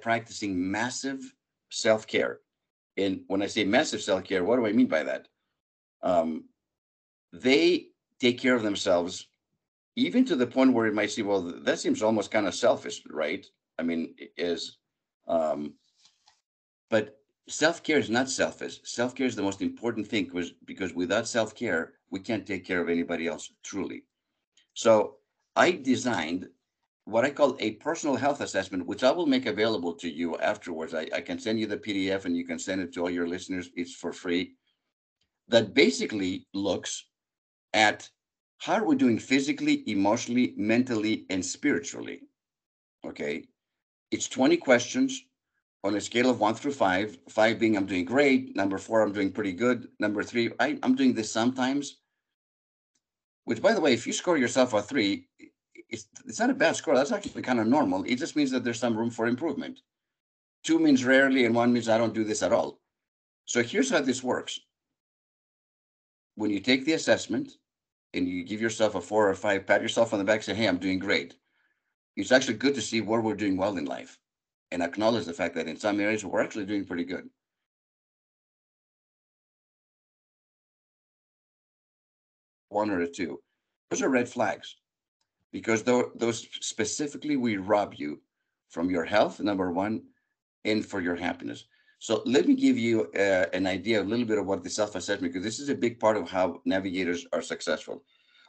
practicing massive self care. And when I say massive self care, what do I mean by that? Um, they take care of themselves, even to the point where it might seem, well, that seems almost kind of selfish, right? I mean, is, um, but self care is not selfish. Self care is the most important thing because because without self care, we can't take care of anybody else truly. So I designed what I call a personal health assessment, which I will make available to you afterwards. I, I can send you the PDF and you can send it to all your listeners. It's for free. That basically looks at how are we doing physically, emotionally, mentally, and spiritually. Okay. It's 20 questions on a scale of one through five, five being I'm doing great, number four, I'm doing pretty good, number three, I, I'm doing this sometimes. Which, by the way, if you score yourself a three, it's, it's not a bad score. That's actually kind of normal. It just means that there's some room for improvement. Two means rarely, and one means I don't do this at all. So here's how this works. When you take the assessment and you give yourself a four or five, pat yourself on the back, say, hey, I'm doing great. It's actually good to see where we're doing well in life and acknowledge the fact that in some areas we're actually doing pretty good. One or two. Those are red flags because those specifically will rob you from your health, number one, and for your happiness. So let me give you uh, an idea, a little bit of what the self-assessment, because this is a big part of how navigators are successful.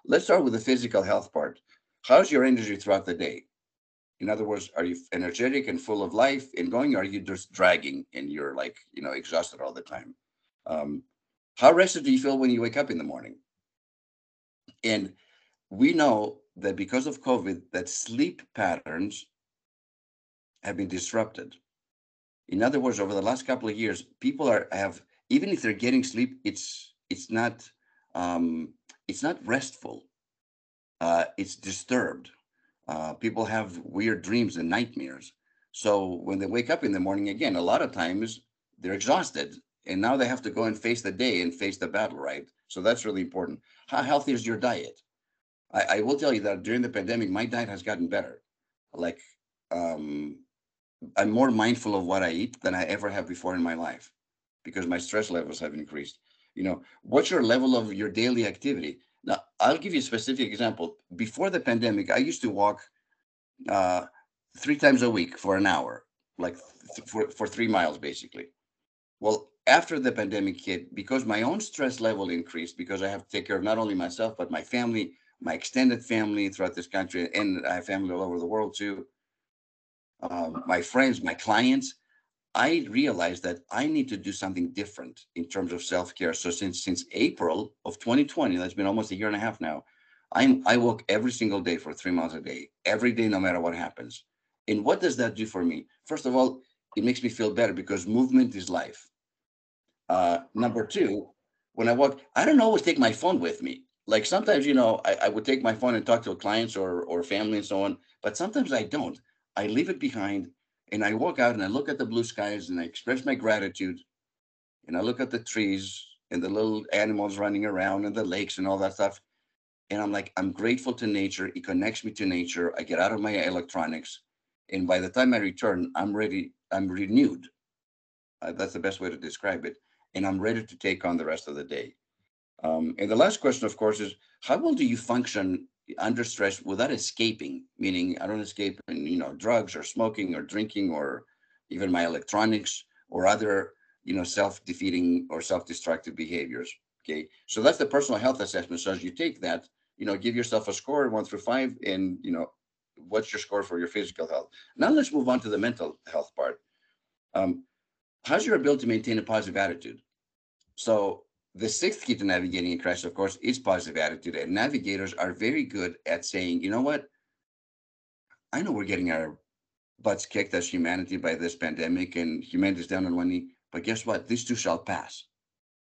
Let's start with the physical health part. How's your energy throughout the day? In other words, are you energetic and full of life and going? Or are you just dragging and you're like, you know, exhausted all the time? Um, how rested do you feel when you wake up in the morning? And we know that because of COVID, that sleep patterns have been disrupted. In other words, over the last couple of years, people are have even if they're getting sleep, it's it's not um, it's not restful. Uh, it's disturbed. Uh, people have weird dreams and nightmares. So when they wake up in the morning, again, a lot of times they're exhausted, and now they have to go and face the day and face the battle, right? So that's really important. How healthy is your diet? I, I will tell you that during the pandemic, my diet has gotten better. Like, um, I'm more mindful of what I eat than I ever have before in my life because my stress levels have increased. You know, what's your level of your daily activity? Now, I'll give you a specific example. Before the pandemic, I used to walk uh, three times a week for an hour, like th- for, for three miles, basically. Well, after the pandemic hit, because my own stress level increased, because I have to take care of not only myself, but my family, my extended family throughout this country, and I have family all over the world too. Um, my friends, my clients, I realized that I need to do something different in terms of self care. So since since April of 2020, that's been almost a year and a half now. I'm I walk every single day for three miles a day, every day, no matter what happens. And what does that do for me? First of all, it makes me feel better because movement is life. Uh, number two, when I walk, I don't always take my phone with me like sometimes you know I, I, would take my phone and talk to clients or or family and so on but sometimes i don't. I leave it behind and i walk out and i look at the blue skies and i express my gratitude and i look at the trees and the little animals running around and the lakes and all that stuff. And i'm like i'm grateful to nature. It connects me to nature. I get out of my electronics and by the time i return i'm ready i'm renewed. Uh, that's the best way to describe it. And i'm ready to take on the rest of the day um, and the last question, of course, is how well do you function under stress without escaping? Meaning, I don't escape in you know drugs or smoking or drinking or even my electronics or other you know self-defeating or self-destructive behaviors. Okay, so that's the personal health assessment. So as you take that, you know, give yourself a score one through five, and you know, what's your score for your physical health? Now let's move on to the mental health part. Um, how's your ability to maintain a positive attitude? So the sixth key to navigating a crisis, of course, is positive attitude. And navigators are very good at saying, you know what? I know we're getting our butts kicked as humanity by this pandemic and humanity's down on one knee, but guess what? This too shall pass.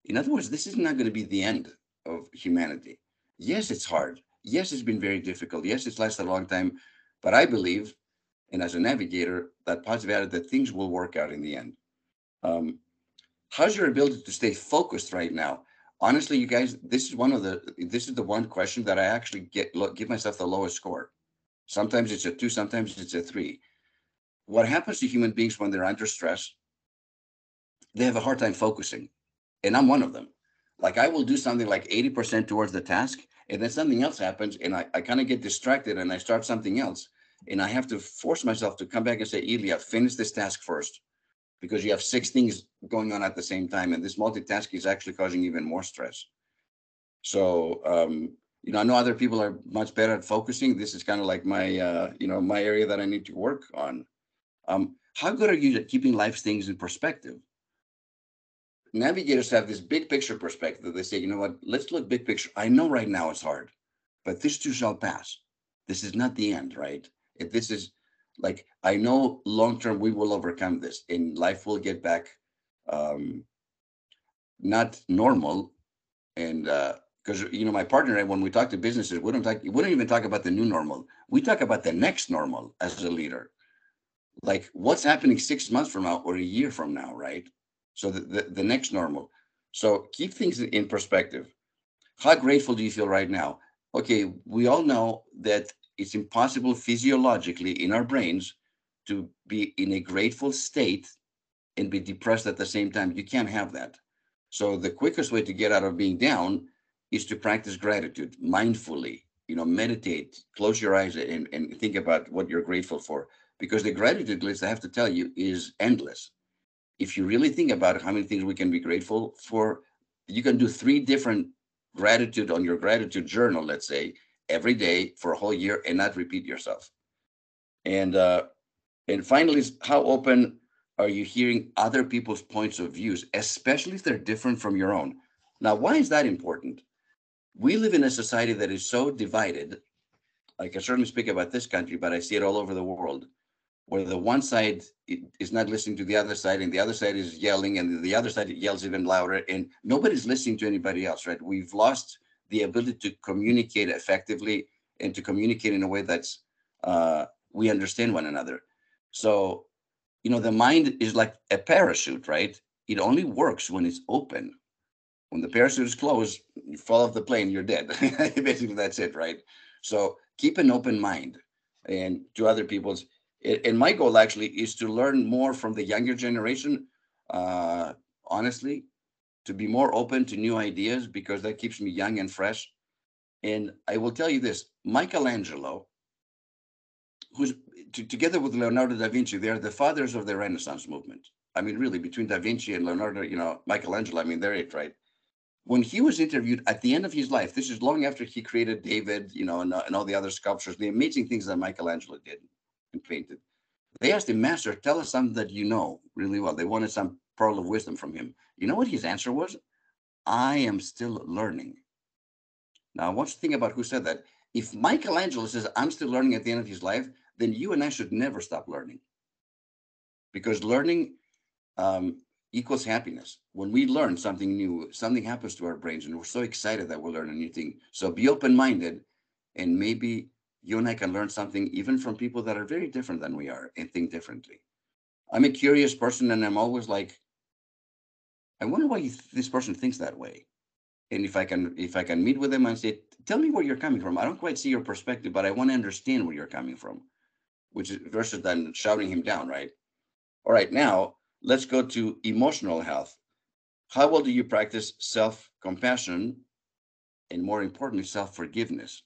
In other words, this is not going to be the end of humanity. Yes, it's hard. Yes, it's been very difficult. Yes, it's lasted a long time. But I believe, and as a navigator, that positive attitude that things will work out in the end. Um, how's your ability to stay focused right now? Honestly, you guys, this is one of the this is the one question that I actually get give myself the lowest score. Sometimes it's a two, sometimes it's a three. what happens to human beings when they're under stress, they have a hard time focusing. And I'm one of them. Like I will do something like 80% towards the task, and then something else happens, and I, I kind of get distracted and I start something else. And I have to force myself to come back and say, Elia, finish this task first because you have six things going on at the same time. And this multitasking is actually causing even more stress. So, um, you know, I know other people are much better at focusing. This is kind of like my, uh, you know, my area that I need to work on. Um, how good are you at keeping life's things in perspective? Navigators have this big picture perspective. They say, you know what, let's look big picture. I know right now it's hard, but this too shall pass. This is not the end, right? If this is like I know long term we will overcome this and life will get back um not normal and because uh, you know my partner and when we talk to businesses we don't talk we don't even talk about the new normal. We talk about the next normal as a leader. Like what's happening six months from now or a year from now right? So the, the, the next normal. So keep things in perspective. How grateful do you feel right now? Okay we all know that it's impossible physiologically in our brains to be in a grateful state and be depressed at the same time. You can't have that. So the quickest way to get out of being down is to practice gratitude mindfully. You know, meditate, close your eyes and, and think about what you're grateful for. Because the gratitude list, I have to tell you, is endless. If you really think about how many things we can be grateful for, you can do three different gratitude on your gratitude journal, let's say, every day for a whole year and not repeat yourself. And uh, and finally, how open are you hearing other people's points of views, especially if they're different from your own? Now, why is that important? We live in a society that is so divided. I can certainly speak about this country, but I see it all over the world, where the one side is not listening to the other side, and the other side is yelling, and the other side yells even louder, and nobody's listening to anybody else, right? We've lost the ability to communicate effectively and to communicate in a way that's uh, we understand one another. So, you know, the mind is like a parachute, right? It only works when it's open. When the parachute is closed, you fall off the plane, you're dead. Basically, that's it, right? So keep an open mind and to other people's. And my goal actually is to learn more from the younger generation. Uh, honestly, to be more open to new ideas because that keeps me young and fresh. And I will tell you this Michelangelo, who's to, together with Leonardo da Vinci, they're the fathers of the Renaissance movement. I mean, really, between da Vinci and Leonardo, you know, Michelangelo, I mean, they're it, right? When he was interviewed at the end of his life, this is long after he created David, you know, and, and all the other sculptures, the amazing things that Michelangelo did and painted. They asked him, Master, tell us something that you know really well. They wanted some pearl of wisdom from him. You know what his answer was? I am still learning. Now, I want you to think about who said that. If Michelangelo says, I'm still learning at the end of his life, then you and I should never stop learning. Because learning um, equals happiness. When we learn something new, something happens to our brains, and we're so excited that we'll learn a new thing. So be open minded, and maybe you and I can learn something even from people that are very different than we are and think differently. I'm a curious person, and I'm always like, I wonder why this person thinks that way. And if I can, if I can meet with them and say, tell me where you're coming from. I don't quite see your perspective, but I want to understand where you're coming from, which is versus than shouting him down, right? All right, now let's go to emotional health. How well do you practice self-compassion and more importantly, self-forgiveness?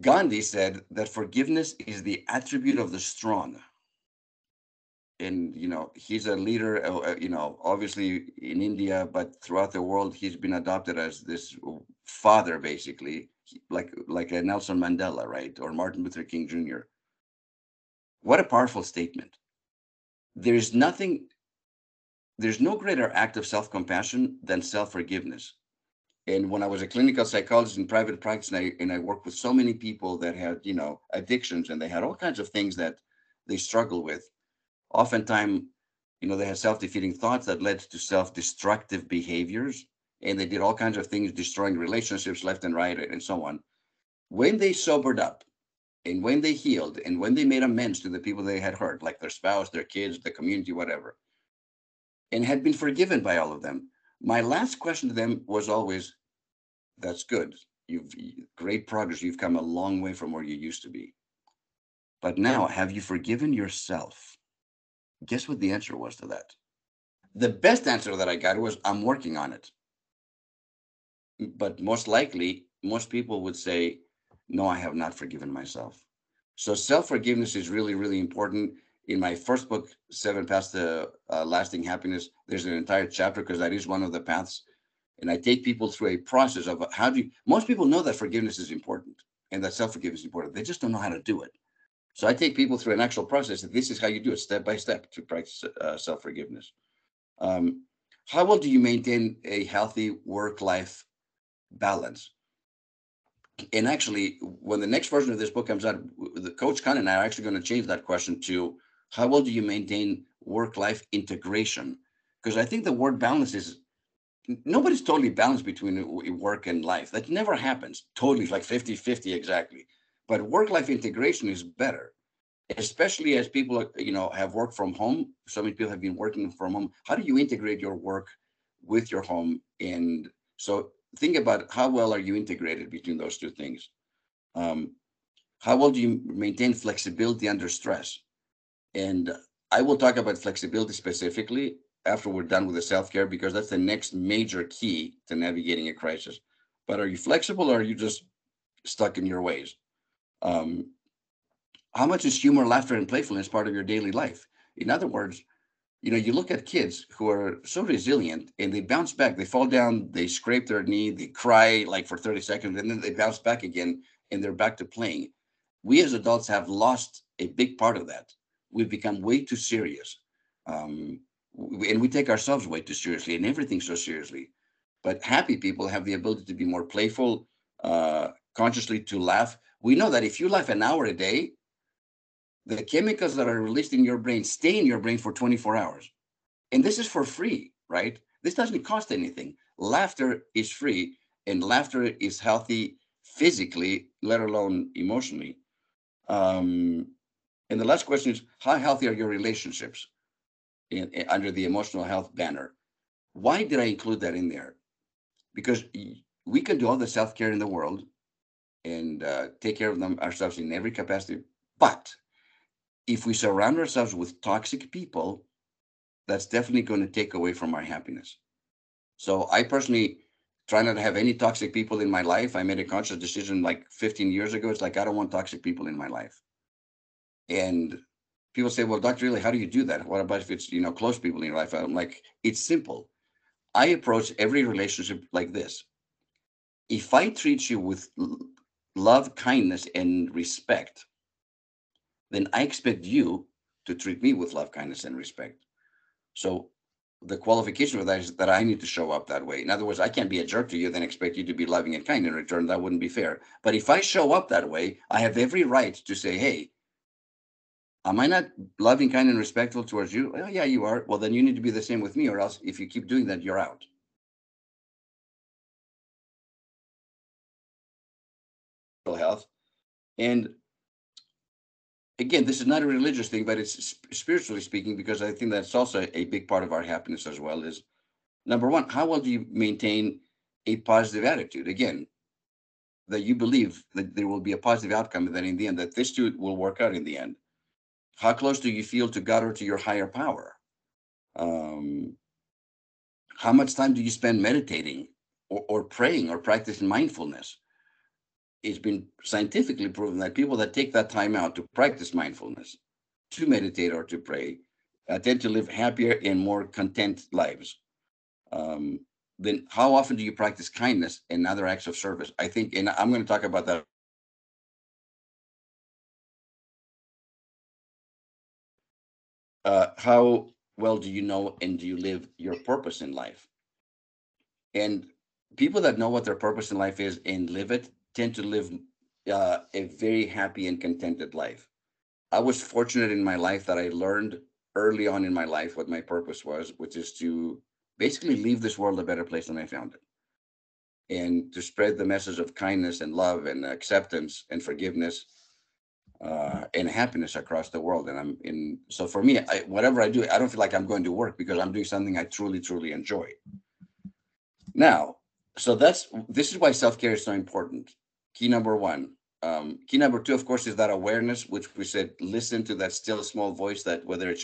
Gandhi said that forgiveness is the attribute of the strong and you know he's a leader uh, uh, you know obviously in india but throughout the world he's been adopted as this father basically like like a nelson mandela right or martin luther king jr what a powerful statement. There's nothing there's no greater act of self-compassion than self-forgiveness. And when i was a clinical psychologist in private practice and i and i worked with so many people that had you know addictions and they had all kinds of things that they struggle with oftentimes, you know, they had self-defeating thoughts that led to self-destructive behaviors, and they did all kinds of things, destroying relationships left and right, and so on. When they sobered up, and when they healed, and when they made amends to the people they had hurt, like their spouse, their kids, the community, whatever, and had been forgiven by all of them, my last question to them was always, "That's good. You've great progress. You've come a long way from where you used to be." But now, have you forgiven yourself? Guess what the answer was to that? The best answer that I got was, I'm working on it. But most likely, most people would say, No, I have not forgiven myself. So self forgiveness is really, really important. In my first book, Seven Paths to uh, Lasting Happiness, there's an entire chapter because that is one of the paths. And I take people through a process of how do you, most people know that forgiveness is important and that self forgiveness is important. They just don't know how to do it. So I take people through an actual process. This is how you do it step by step to practice uh, self forgiveness. Um, how well do you maintain a healthy work life balance? and actually, when the next version of this book comes out, the coach Khan and I are actually going to change that question to how well do you maintain work-life integration? Because I think the word balance is nobody's totally balanced between work and life. That never happens totally, like 50-50 exactly. But work-life integration is better, especially as people you know have worked from home. So many people have been working from home. How do you integrate your work with your home? And so think about how well are you integrated between those two things. Um, how well do you maintain flexibility under stress? And I will talk about flexibility specifically after we're done with the self care because that's the next major key to navigating a crisis. But are you flexible or are you just stuck in your ways? Um, how much is humor, laughter, and playfulness part of your daily life? In other words, you know, you look at kids who are so resilient and they bounce back. They fall down, they scrape their knee, they cry like for 30 seconds, and then they bounce back again and they're back to playing. We as adults have lost a big part of that. We've become way too serious. Um, and we take ourselves way too seriously and everything so seriously. But happy people have the ability to be more playful, uh, consciously to laugh. We know that if you laugh an hour a day, the chemicals that are released in your brain stay in your brain for 24 hours. And this is for free, right? This doesn't cost anything. Laughter is free, and laughter is healthy physically, let alone emotionally. Um, and the last question is how healthy are your relationships in, in, under the emotional health banner? Why did I include that in there? Because we can do all the self care in the world and uh, take care of them ourselves in every capacity, but if we surround ourselves with toxic people, that's definitely going to take away from our happiness. So I personally try not to have any toxic people in my life. I made a conscious decision like 15 years ago. It's like I don't want toxic people in my life. And people say, "Well, Dr. Elia, how do you do that? What about if it's you know close people in your life?" I'm like, it's simple. I approach every relationship like this. If I treat you with love, kindness, and respect, then I expect you to treat me with love, kindness, and respect. So the qualification for that is that I need to show up that way. In other words, I can't be a jerk to you, then expect you to be loving and kind in return. That wouldn't be fair. But if I show up that way, I have every right to say, hey, am I not loving, kind, and respectful towards you? Oh, yeah, you are. Well, then you need to be the same with me, or else if you keep doing that, you're out. Health. And again, this is not a religious thing, but it's spiritually speaking, because I think that's also a big part of our happiness as well. Is number one, how well do you maintain a positive attitude? Again, that you believe that there will be a positive outcome, and that in the end, that this too will work out in the end. How close do you feel to God or to your higher power? Um, how much time do you spend meditating or, or praying or practicing mindfulness? It's been scientifically proven that people that take that time out to practice mindfulness, to meditate or to pray, uh, tend to live happier and more content lives. Um, then how often do you practice kindness and other acts of service? I think, and I'm going to talk about that. Uh, how well do you know and do you live your purpose in life? And people that know what their purpose in life is and live it tend to live uh, a very happy and contented life. I was fortunate in my life that I learned early on in my life what my purpose was, which is to basically leave this world a better place than I found it. And to spread the message of kindness and love and acceptance and forgiveness uh, and happiness across the world. And I'm in, so for me, I, whatever I do, I don't feel like I'm going to work because I'm doing something I truly, truly enjoy. Now, so that's, this is why self care is so important key number one. Um, key number two, of course, is that awareness, which we said, listen to that still small voice that whether it's